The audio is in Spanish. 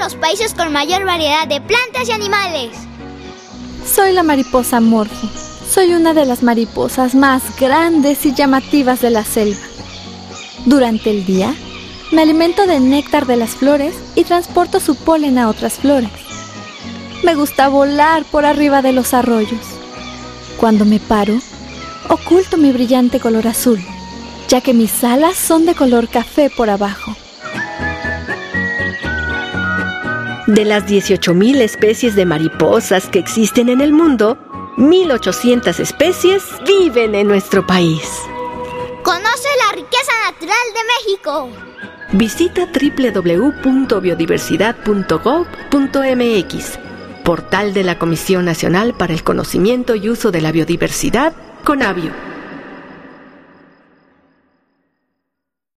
los países con mayor variedad de plantas y animales. Soy la mariposa Morfo. Soy una de las mariposas más grandes y llamativas de la selva. Durante el día, me alimento del néctar de las flores y transporto su polen a otras flores. Me gusta volar por arriba de los arroyos. Cuando me paro, oculto mi brillante color azul, ya que mis alas son de color café por abajo. De las 18.000 especies de mariposas que existen en el mundo, 1.800 especies viven en nuestro país. Conoce la riqueza natural de México. Visita www.biodiversidad.gov.mx, portal de la Comisión Nacional para el Conocimiento y Uso de la Biodiversidad, CONABIO.